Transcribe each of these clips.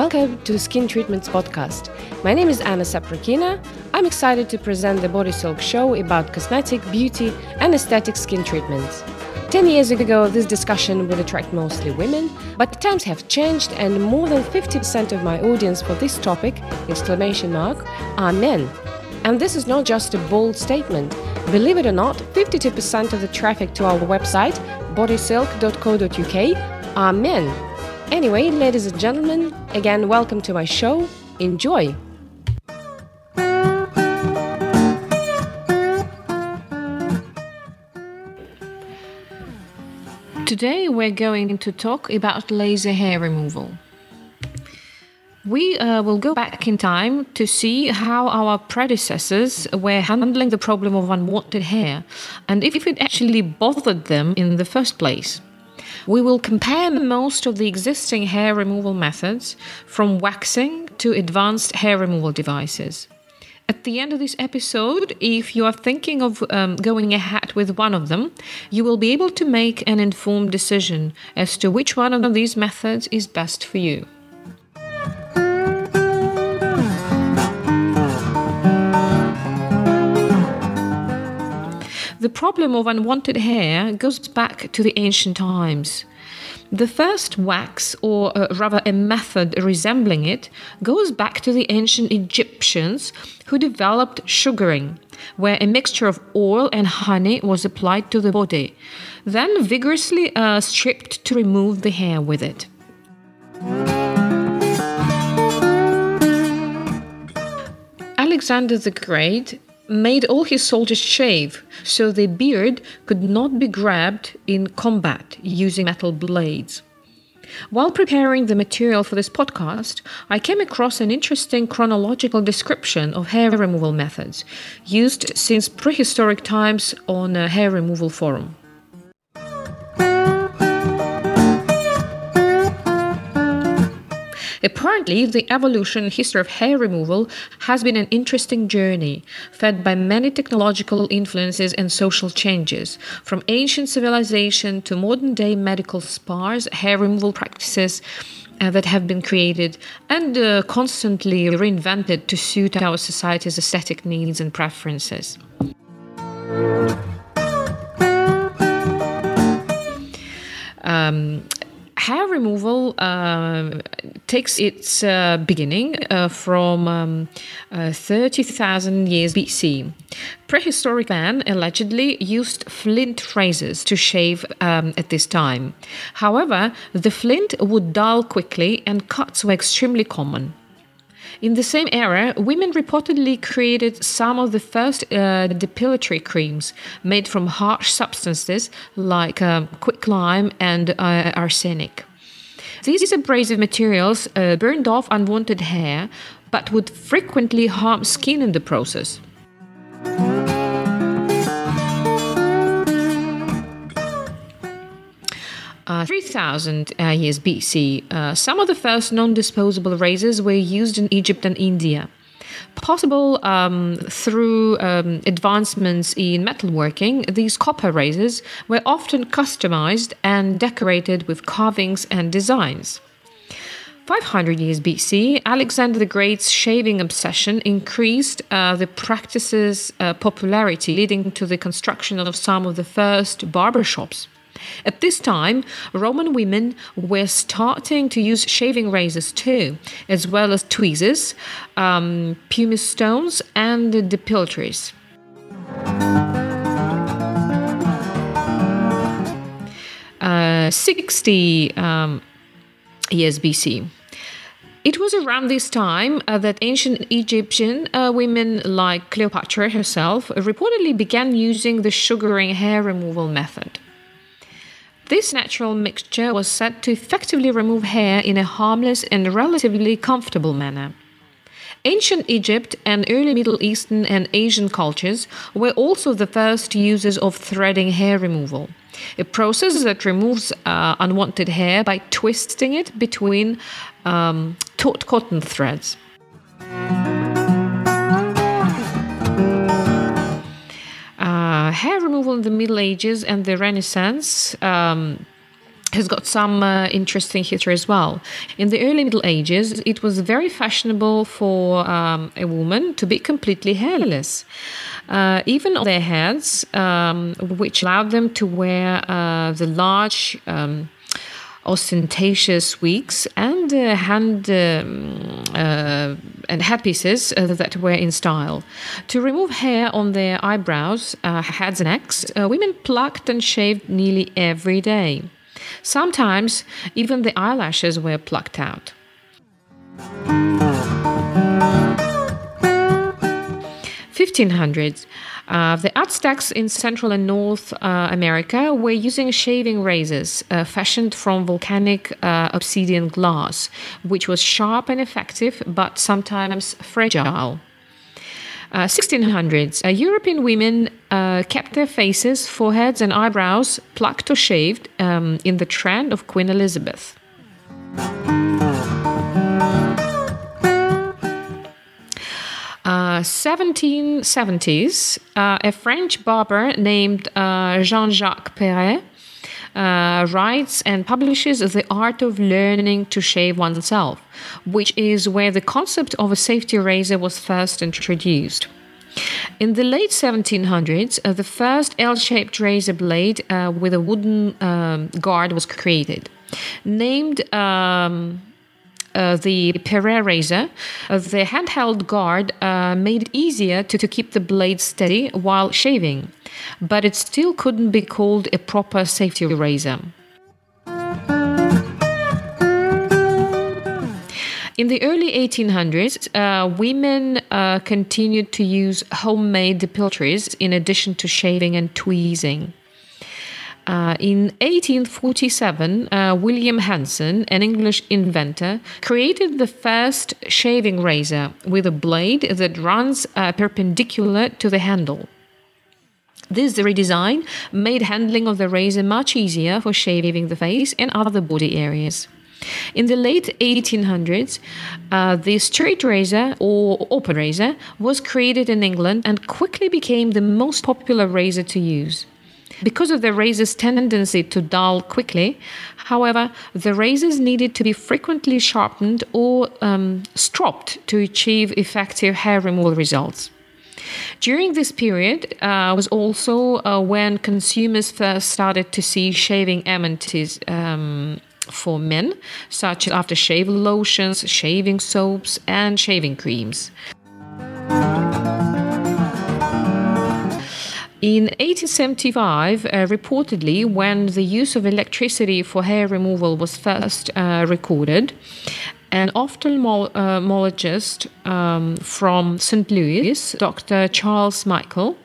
Welcome to Skin Treatments podcast. My name is Anna Saprakina. I'm excited to present the Body Silk show about cosmetic, beauty, and aesthetic skin treatments. 10 years ago, this discussion would attract mostly women, but times have changed and more than 50% of my audience for this topic, exclamation mark, are men. And this is not just a bold statement. Believe it or not, 52% of the traffic to our website, bodysilk.co.uk, are men. Anyway, ladies and gentlemen, again, welcome to my show. Enjoy! Today, we're going to talk about laser hair removal. We uh, will go back in time to see how our predecessors were handling the problem of unwanted hair and if it actually bothered them in the first place. We will compare most of the existing hair removal methods, from waxing to advanced hair removal devices. At the end of this episode, if you are thinking of um, going ahead with one of them, you will be able to make an informed decision as to which one of these methods is best for you. The problem of unwanted hair goes back to the ancient times. The first wax, or uh, rather a method resembling it, goes back to the ancient Egyptians who developed sugaring, where a mixture of oil and honey was applied to the body, then vigorously uh, stripped to remove the hair with it. Alexander the Great made all his soldiers shave so their beard could not be grabbed in combat using metal blades. While preparing the material for this podcast, I came across an interesting chronological description of hair removal methods used since prehistoric times on a hair removal forum. Apparently, the evolution history of hair removal has been an interesting journey, fed by many technological influences and social changes. From ancient civilization to modern day medical spas, hair removal practices uh, that have been created and uh, constantly reinvented to suit our society's aesthetic needs and preferences. Um, hair removal uh, takes its uh, beginning uh, from um, uh, 30,000 years BC. Prehistoric man allegedly used flint razors to shave um, at this time. However, the flint would dull quickly and cuts were extremely common. In the same era, women reportedly created some of the first uh, depilatory creams made from harsh substances like uh, quicklime and uh, arsenic. These abrasive materials uh, burned off unwanted hair but would frequently harm skin in the process. Uh, 3000 uh, years BC, uh, some of the first non disposable razors were used in Egypt and India. Possible um, through um, advancements in metalworking, these copper razors were often customized and decorated with carvings and designs. 500 years BC, Alexander the Great's shaving obsession increased uh, the practice's uh, popularity, leading to the construction of some of the first barber shops. At this time, Roman women were starting to use shaving razors too, as well as tweezers, um, pumice stones, and depilatories. Uh, 60 um, years BC. It was around this time uh, that ancient Egyptian uh, women like Cleopatra herself reportedly began using the sugaring hair removal method. This natural mixture was said to effectively remove hair in a harmless and relatively comfortable manner. Ancient Egypt and early Middle Eastern and Asian cultures were also the first users of threading hair removal, a process that removes uh, unwanted hair by twisting it between um, taut cotton threads. Hair removal in the Middle Ages and the Renaissance. Um, has got some uh, interesting history as well. In the early Middle Ages, it was very fashionable for um, a woman to be completely hairless, uh, even on their heads, um, which allowed them to wear uh, the large. Um, ostentatious wigs and uh, hand um, uh, and headpieces uh, that were in style. To remove hair on their eyebrows, uh, heads, and necks, uh, women plucked and shaved nearly every day. Sometimes even the eyelashes were plucked out. Fifteen hundreds. Uh, the Aztecs in Central and North uh, America were using shaving razors uh, fashioned from volcanic uh, obsidian glass, which was sharp and effective, but sometimes fragile. 1600s, uh, uh, European women kept their faces, foreheads, and eyebrows plucked or shaved um, in the trend of Queen Elizabeth. Uh, 1770s, uh, a French barber named uh, Jean Jacques Perret uh, writes and publishes The Art of Learning to Shave Oneself, which is where the concept of a safety razor was first introduced. In the late 1700s, uh, the first L shaped razor blade uh, with a wooden um, guard was created. Named um, uh, the Perret razor, uh, the handheld guard uh, made it easier to, to keep the blade steady while shaving, but it still couldn't be called a proper safety razor. In the early 1800s, uh, women uh, continued to use homemade depilatories in addition to shaving and tweezing. Uh, in 1847, uh, William Henson, an English inventor, created the first shaving razor with a blade that runs uh, perpendicular to the handle. This redesign made handling of the razor much easier for shaving the face and other body areas. In the late 1800s, uh, the straight razor or open razor was created in England and quickly became the most popular razor to use. Because of the razor's tendency to dull quickly, however, the razors needed to be frequently sharpened or um, stropped to achieve effective hair removal results. During this period uh, was also uh, when consumers first started to see shaving amenities um, for men, such as aftershave lotions, shaving soaps, and shaving creams. In 1875, uh, reportedly, when the use of electricity for hair removal was first uh, recorded, an ophthalmologist um, from St. Louis, Dr. Charles Michael,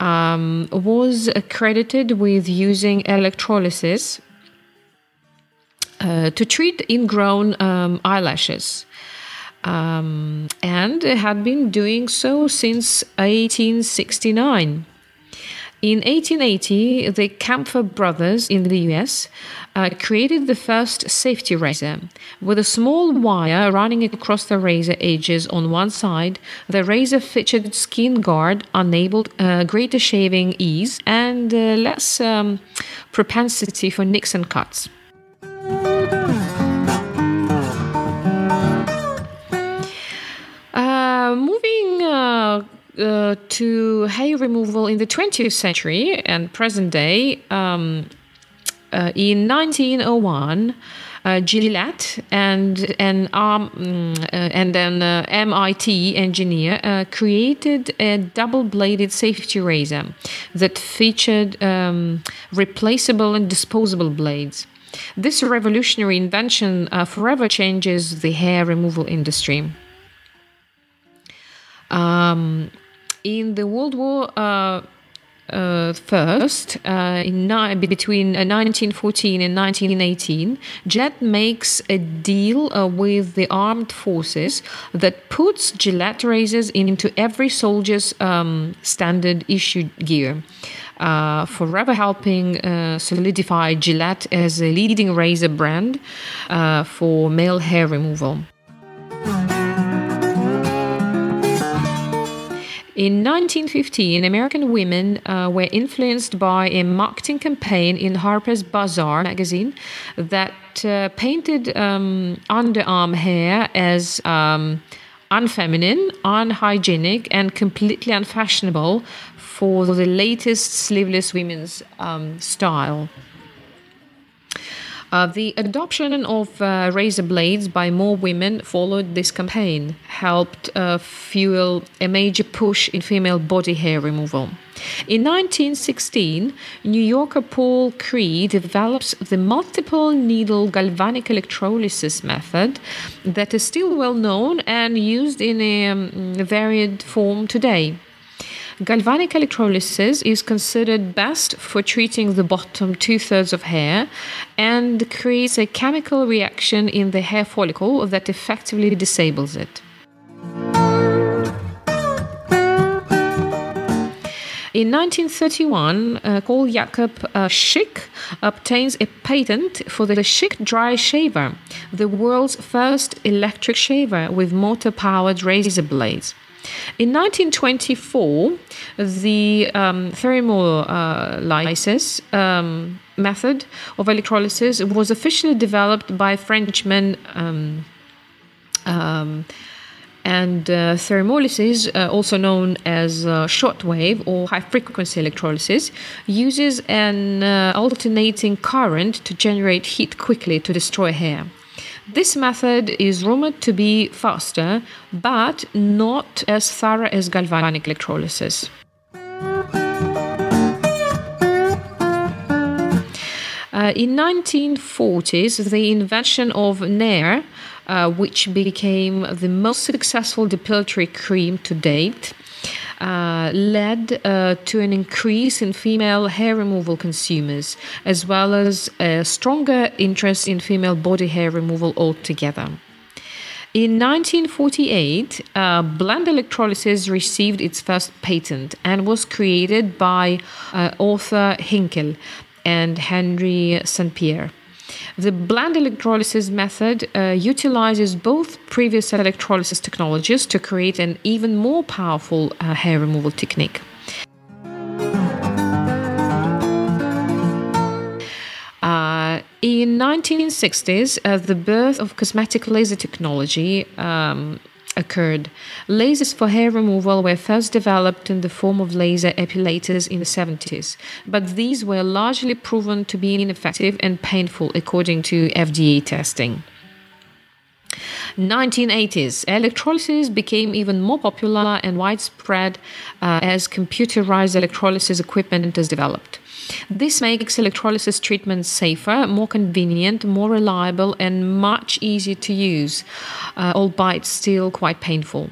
um, was credited with using electrolysis uh, to treat ingrown um, eyelashes um, and had been doing so since 1869. In 1880, the Kaempfer brothers in the US uh, created the first safety razor. With a small wire running across the razor edges on one side, the razor featured skin guard enabled uh, greater shaving ease and uh, less um, propensity for nicks and cuts. To hair removal in the 20th century and present day, um, uh, in 1901, uh, Gillette and an um, and an uh, MIT engineer uh, created a double-bladed safety razor that featured um, replaceable and disposable blades. This revolutionary invention uh, forever changes the hair removal industry. Um, in the World War uh, uh, first, uh, in ni- between 1914 uh, and 1918, Gillette makes a deal uh, with the armed forces that puts Gillette razors into every soldier's um, standard issue gear. Uh, forever helping solidify Gillette as a leading razor brand for male hair removal. In 1915, American women uh, were influenced by a marketing campaign in Harper's Bazaar magazine that uh, painted um, underarm hair as um, unfeminine, unhygienic, and completely unfashionable for the latest sleeveless women's um, style. Uh, the adoption of uh, razor blades by more women followed this campaign, helped uh, fuel a major push in female body hair removal. In 1916, New Yorker Paul Kree develops the multiple needle galvanic electrolysis method that is still well known and used in a um, varied form today. Galvanic electrolysis is considered best for treating the bottom two thirds of hair and creates a chemical reaction in the hair follicle that effectively disables it. In 1931, uh, Carl Jakob uh, Schick obtains a patent for the Schick Dry Shaver, the world's first electric shaver with motor powered razor blades. In 1924, the um, thermolysis um, method of electrolysis was officially developed by Frenchman. Um, um, and uh, thermolysis, uh, also known as uh, shortwave or high frequency electrolysis, uses an uh, alternating current to generate heat quickly to destroy hair. This method is rumored to be faster, but not as thorough as galvanic electrolysis. Uh, in 1940s, the invention of Nair, uh, which became the most successful depilatory cream to date, led uh, to an increase in female hair removal consumers, as well as a stronger interest in female body hair removal altogether. In 1948, uh, blend electrolysis received its first patent and was created by uh, Arthur Hinkel and Henry St. Pierre. The blend electrolysis method uh, utilizes both previous electrolysis technologies to create an even more powerful uh, hair removal technique. Uh, in 1960s, uh, the birth of cosmetic laser technology um, occurred. Lasers for hair removal were first developed in the form of laser epilators in the 70s, but these were largely proven to be ineffective and painful according to FDA testing. 1980s electrolysis became even more popular and widespread uh, as computerized electrolysis equipment is developed this makes electrolysis treatments safer, more convenient, more reliable, and much easier to use, uh, albeit still quite painful.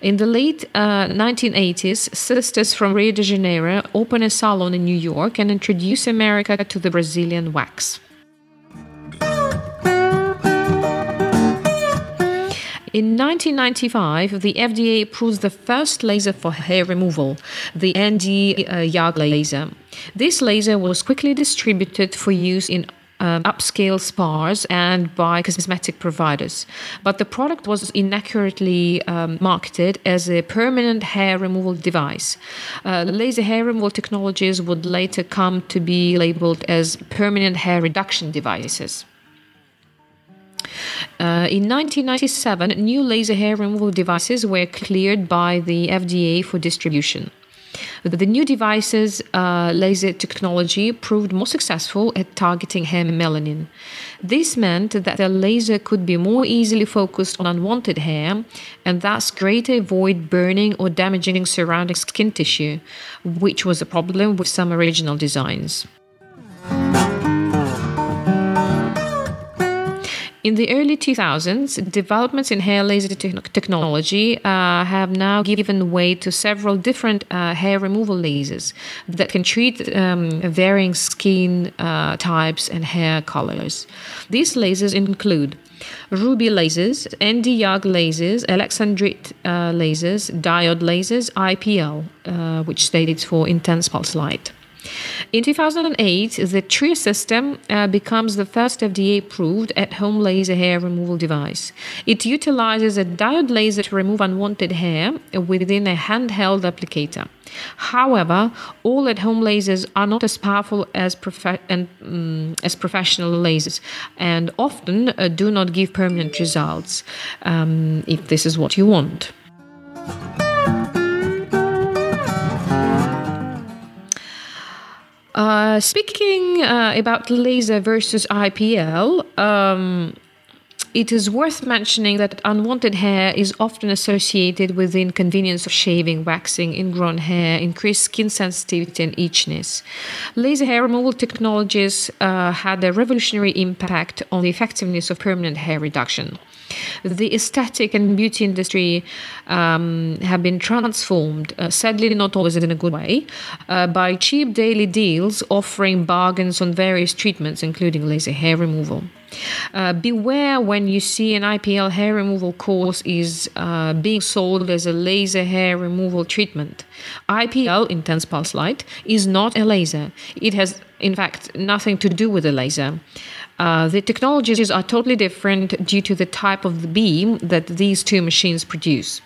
In the late uh, 1980s, sisters from Rio de Janeiro opened a salon in New York and introduced America to the Brazilian wax. In 1995, the FDA approved the first laser for hair removal, the ND uh, laser. This laser was quickly distributed for use in um, upscale spas and by cosmetic providers. But the product was inaccurately um, marketed as a permanent hair removal device. Uh, laser hair removal technologies would later come to be labeled as permanent hair reduction devices. Uh, in 1997, new laser hair removal devices were cleared by the FDA for distribution. The new devices' uh, laser technology proved more successful at targeting hair melanin. This meant that the laser could be more easily focused on unwanted hair and thus greatly avoid burning or damaging surrounding skin tissue, which was a problem with some original designs. In the early 2000s, developments in hair laser te- technology uh, have now given way to several different uh, hair removal lasers that can treat um, varying skin uh, types and hair colors. These lasers include ruby lasers, ND-YAG lasers, alexandrite uh, lasers, diode lasers, IPL, uh, which stands for intense pulse light. In 2008, the TRIA system uh, becomes the first FDA approved at home laser hair removal device. It utilizes a diode laser to remove unwanted hair within a handheld applicator. However, all at home lasers are not as powerful as, and, um, as professional lasers and often uh, do not give permanent results um, if this is what you want. Uh, speaking uh, about laser versus IPL, um, it is worth mentioning that unwanted hair is often associated with the inconvenience of shaving, waxing, ingrown hair, increased skin sensitivity, and itchiness. Laser hair removal technologies uh, had a revolutionary impact on the effectiveness of permanent hair reduction. The aesthetic and beauty industry um, have been transformed, uh, sadly, not always in a good way, uh, by cheap daily deals offering bargains on various treatments, including laser hair removal. Uh, beware when you see an IPL hair removal course is uh, being sold as a laser hair removal treatment. IPL, intense pulse light, is not a laser. It has, in fact, nothing to do with a laser. Uh, the technologies are totally different due to the type of the beam that these two machines produce.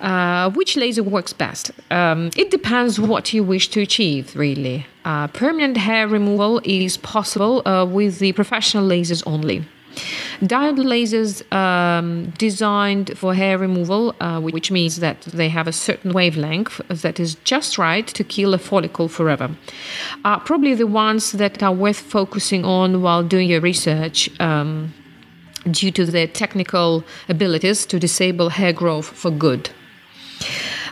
Uh, which laser works best? Um, it depends what you wish to achieve, really. Uh, permanent hair removal is possible uh, with the professional lasers only. Diode lasers um, designed for hair removal, uh, which means that they have a certain wavelength that is just right to kill a follicle forever, are probably the ones that are worth focusing on while doing your research. Um, due to their technical abilities to disable hair growth for good.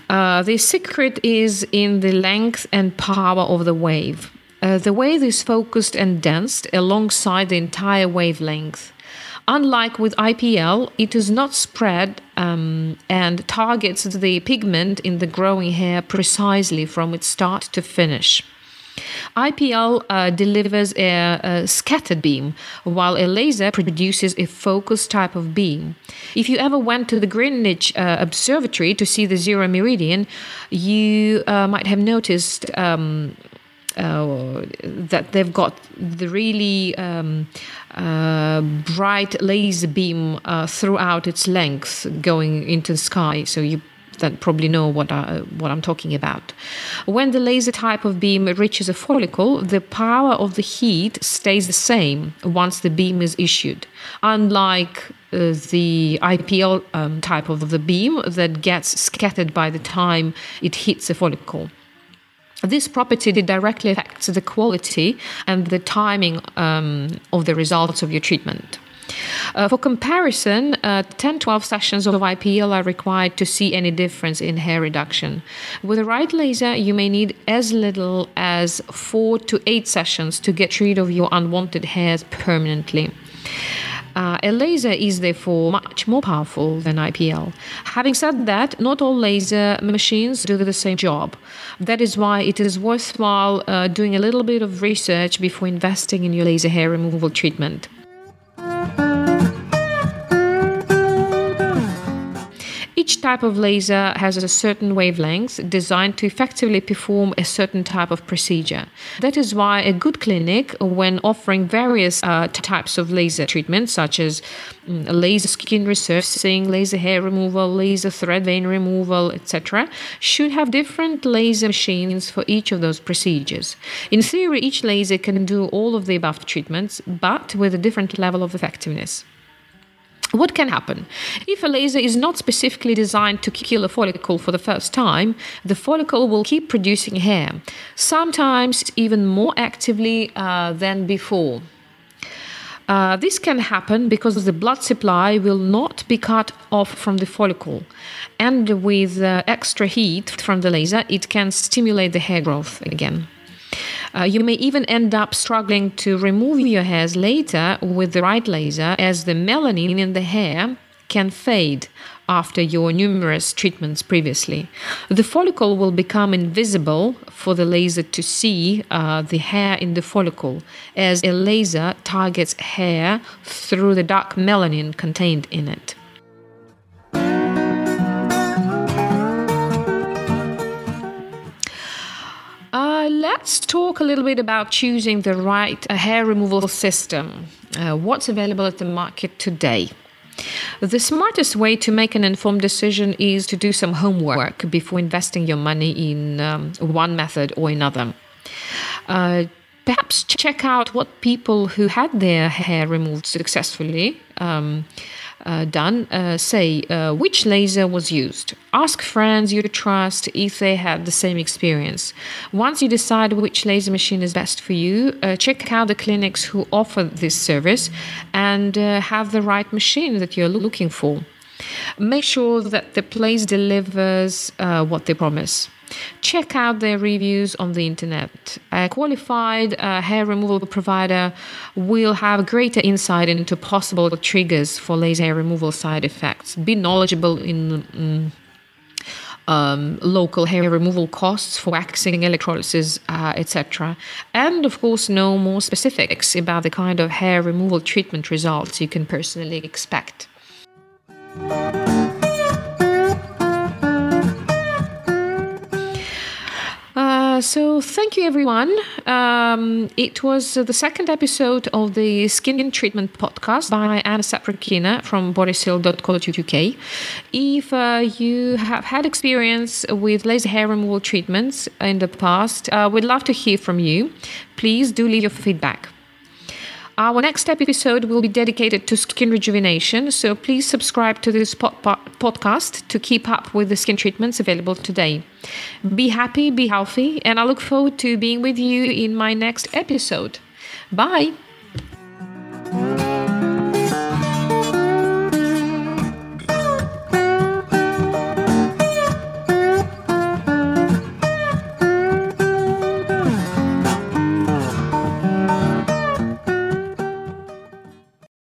Uh, the secret is in the length and power of the wave. Uh, the wave is focused and danced alongside the entire wavelength. Unlike with IPL, it is not spread um, and targets the pigment in the growing hair precisely from its start to finish. IPL uh, delivers a, a, scattered beam, while a laser produces a focused type of beam. If you ever went to the Greenwich uh, Observatory to see the zero meridian, you uh, might have noticed um, uh, that they've got the really um, uh, bright laser beam uh, throughout its length going into the sky. So you that probably know what I, what I'm talking about. When the laser type of beam reaches a follicle, the power of the heat stays the same once the beam is issued, unlike uh, the IPL um, type of the beam that gets scattered by the time it hits a follicle. This property directly affects the quality and the timing um, of the results of your treatment. Uh, for comparison, uh, 10 12 sessions of IPL are required to see any difference in hair reduction. With a right laser, you may need as little as 4 to 8 sessions to get rid of your unwanted hairs permanently. Uh, a laser is therefore much more powerful than IPL. Having said that, not all laser machines do the same job. That is why it is worthwhile uh, doing a little bit of research before investing in your laser hair removal treatment. Each type of laser has a certain wavelength designed to effectively perform a certain type of procedure. That is why a good clinic, when offering various uh, types of laser treatments, such as mm, laser skin resurfacing, laser hair removal, laser thread vein removal, etc., should have different laser machines for each of those procedures. In theory, each laser can do all of the above treatments, but with a different level of effectiveness. What can happen? If a laser is not specifically designed to kill a follicle for the first time, the follicle will keep producing hair, sometimes even more actively uh, than before. Uh, this can happen because the blood supply will not be cut off from the follicle, and with uh, extra heat from the laser, it can stimulate the hair growth again. Uh, you may even end up struggling to remove your hairs later with the right laser, as the melanin in the hair can fade after your numerous treatments previously. The follicle will become invisible for the laser to see uh, the hair in the follicle, as a laser targets hair through the dark melanin contained in it. Let's talk a little bit about choosing the right hair removal system. Uh, what's available at the market today? The smartest way to make an informed decision is to do some homework before investing your money in um, one method or another. Uh, perhaps check out what people who had their hair removed successfully um, uh, done uh, say uh, which laser was used. Ask friends you trust if they had the same experience. Once you decide which laser machine is best for you, uh, check out the clinics who offer this service and uh, have the right machine that you're looking for. Make sure that the place delivers uh, what they promise. Check out their reviews on the internet. A qualified uh, hair removal provider will have greater insight into possible triggers for laser hair removal side effects. Be knowledgeable in. Um, um, local hair removal costs for waxing, electrolysis, uh, etc. And of course, know more specifics about the kind of hair removal treatment results you can personally expect. So thank you, everyone. Um, it was the second episode of the Skin Treatment podcast by Anna Saprakina from bodysilk.co.uk. If uh, you have had experience with laser hair removal treatments in the past, uh, we'd love to hear from you. Please do leave your feedback. Our next episode will be dedicated to skin rejuvenation, so please subscribe to this pod- podcast to keep up with the skin treatments available today. Be happy, be healthy, and I look forward to being with you in my next episode. Bye.